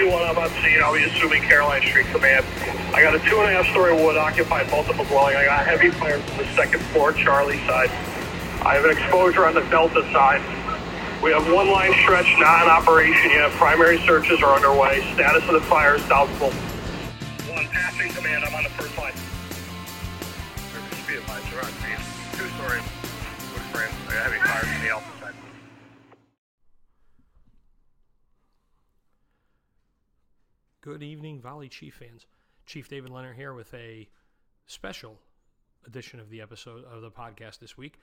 321, I'm on scene. I'll be assuming Caroline Street Command. I got a two and a half story wood occupied multiple dwelling. I got heavy fire from the second floor, Charlie side. I have an exposure on the Delta side. We have one line stretch not in operation yet. Primary searches are underway. Status of the fire is doubtful. One passing command. I'm on the first line. Service Speed advisor on scene. Two story wood frame. I got heavy fire from the Alpha side. Good evening, Valley Chief fans. Chief David Leonard here with a special edition of the episode of the podcast this week.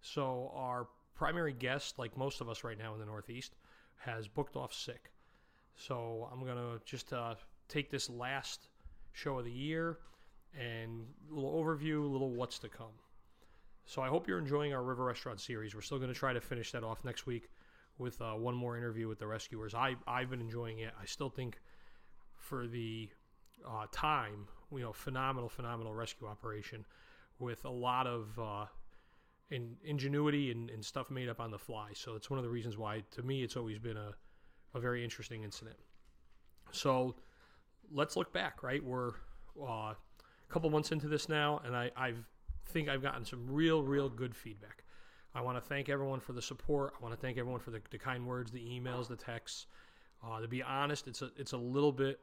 So, our primary guest, like most of us right now in the Northeast, has booked off sick. So, I'm going to just uh, take this last show of the year and a little overview, a little what's to come. So, I hope you're enjoying our River Restaurant series. We're still going to try to finish that off next week with uh, one more interview with the rescuers. I, I've been enjoying it. I still think for the uh, time, you know, phenomenal, phenomenal rescue operation with a lot of uh, in, ingenuity and, and stuff made up on the fly. So it's one of the reasons why, to me, it's always been a, a very interesting incident. So let's look back, right? We're uh, a couple months into this now, and I I've, think I've gotten some real, real good feedback. I want to thank everyone for the support. I want to thank everyone for the, the kind words, the emails, the texts. Uh, to be honest, it's a it's a little bit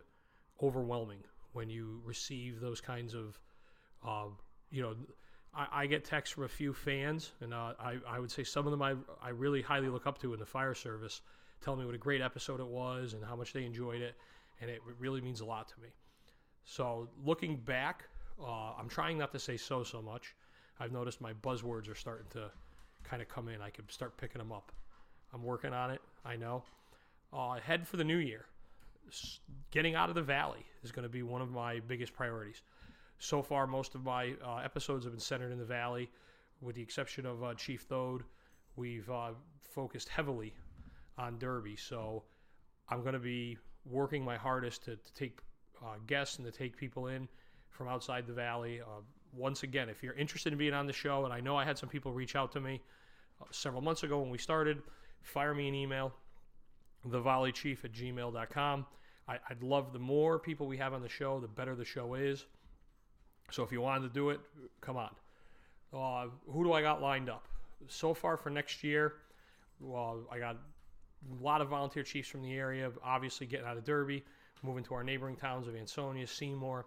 overwhelming when you receive those kinds of, uh, you know, I, I, get texts from a few fans, and uh, I, I would say some of them I, I really highly look up to in the fire service, telling me what a great episode it was and how much they enjoyed it, and it really means a lot to me. So looking back, uh, I'm trying not to say so so much. I've noticed my buzzwords are starting to kind of come in. I could start picking them up. I'm working on it. I know. Uh, head for the new year getting out of the valley is going to be one of my biggest priorities. So far, most of my uh, episodes have been centered in the valley, with the exception of uh, Chief Thode. We've uh, focused heavily on Derby, so I'm going to be working my hardest to, to take uh, guests and to take people in from outside the valley. Uh, once again, if you're interested in being on the show, and I know I had some people reach out to me uh, several months ago when we started, fire me an email thevalleychief at gmail.com. I, would love the more people we have on the show, the better the show is. So if you wanted to do it, come on. Uh, who do I got lined up? So far for next year, well, I got a lot of volunteer chiefs from the area, obviously getting out of Derby, moving to our neighboring towns of Ansonia, Seymour,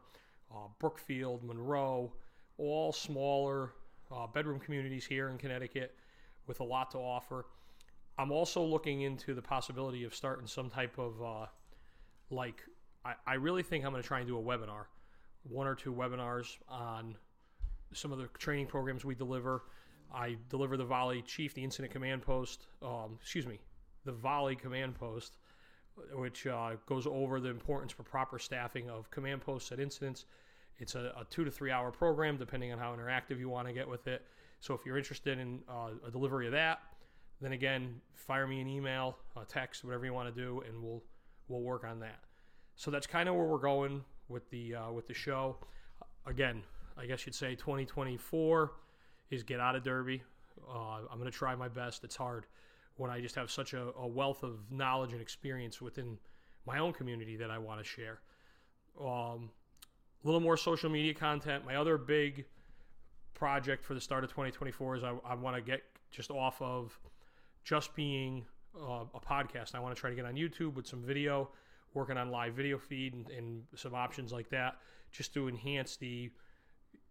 uh, Brookfield, Monroe, all smaller uh, bedroom communities here in Connecticut with a lot to offer. I'm also looking into the possibility of starting some type of uh, like I, I really think I'm going to try and do a webinar, one or two webinars on some of the training programs we deliver. I deliver the Valley Chief, the Incident Command Post. Um, excuse me, the Valley Command Post, which uh, goes over the importance for proper staffing of command posts at incidents. It's a, a, two to three hour program, depending on how interactive you want to get with it. So if you're interested in uh, a delivery of that, then again, fire me an email, a text, whatever you want to do, and we'll we'll work on that. So that's kind of where we're going with the uh, with the show. Again, I guess you'd say 2024 is get out of Derby. Uh, I'm going to try my best. It's hard when I just have such a, a, wealth of knowledge and experience within my own community that I want to share. Um, a little more social media content. My other big project for the start of 2024 is I, I want to get just off of just being uh, a podcast. I want to try to get on YouTube with some video, working on live video feed and, and some options like that, just to enhance the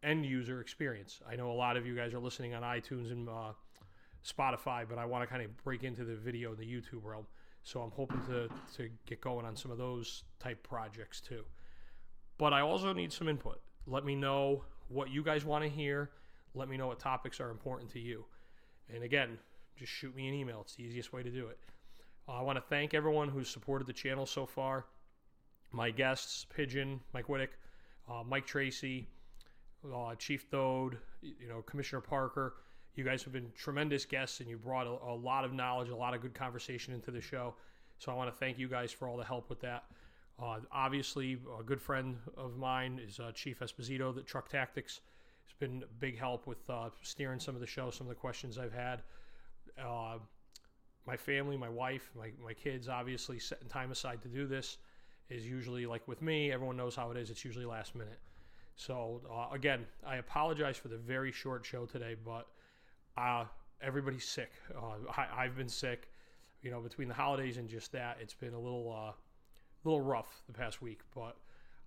end user experience. I know a lot of you guys are listening on iTunes and uh, Spotify, but I want to kind of break into the video, the YouTube realm. So I'm hoping to, to get going on some of those type projects too. But I also need some input. Let me know what you guys want to hear. Let me know what topics are important to you. And again, just shoot me an email. It's the easiest way to do it. Uh, I want to thank everyone who's supported the channel so far. My guests, Pigeon, Mike Whittick, uh, Mike Tracy, uh, Chief Thode, you know, Commissioner Parker. You guys have been tremendous guests, and you brought a, a lot of knowledge, a lot of good conversation into the show. So I want to thank you guys for all the help with that. Uh, obviously, a good friend of mine is uh, Chief Esposito, the Truck Tactics. It's been a big help with uh, steering some of the show, some of the questions I've had uh, my family, my wife, my, my kids, obviously setting time aside to do this is usually like with me. Everyone knows how it is. It's usually last minute. So uh, again, I apologize for the very short show today, but uh, everybody's sick. Uh, I, have been sick. You know, between the holidays and just that, it's been a little, uh, little rough the past week. But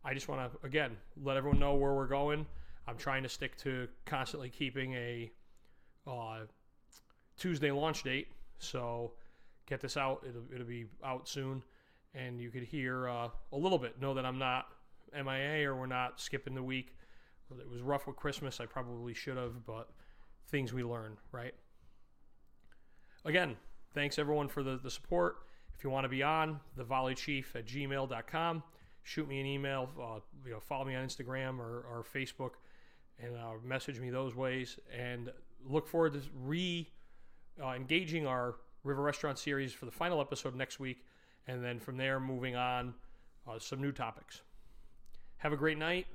I just want to again let everyone know where we're going. I'm trying to stick to constantly keeping a uh, Tuesday launch date. So get this out. It'll, it'll be out soon, and you could hear uh, a little bit. Know that I'm not MIA or we're not skipping the week. It was rough with Christmas. I probably should have, but things we learn, right? Again, thanks everyone for the, the support. If you want to be on, the valleychief at gmail.com. Shoot me an email, uh, you know, follow me on Instagram or, or Facebook, and uh, message me those ways. And look forward to re uh, engaging our River Restaurant series for the final episode next week, and then from there moving on uh, some new topics. Have a great night.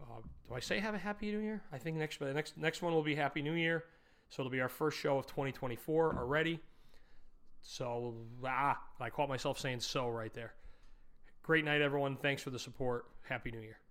Uh, do I say have a happy new year? I think next the next next one will be happy new year. So it'll be our first show of 2024 already. So ah, I caught myself saying so right there. Great night, everyone. Thanks for the support. Happy New Year.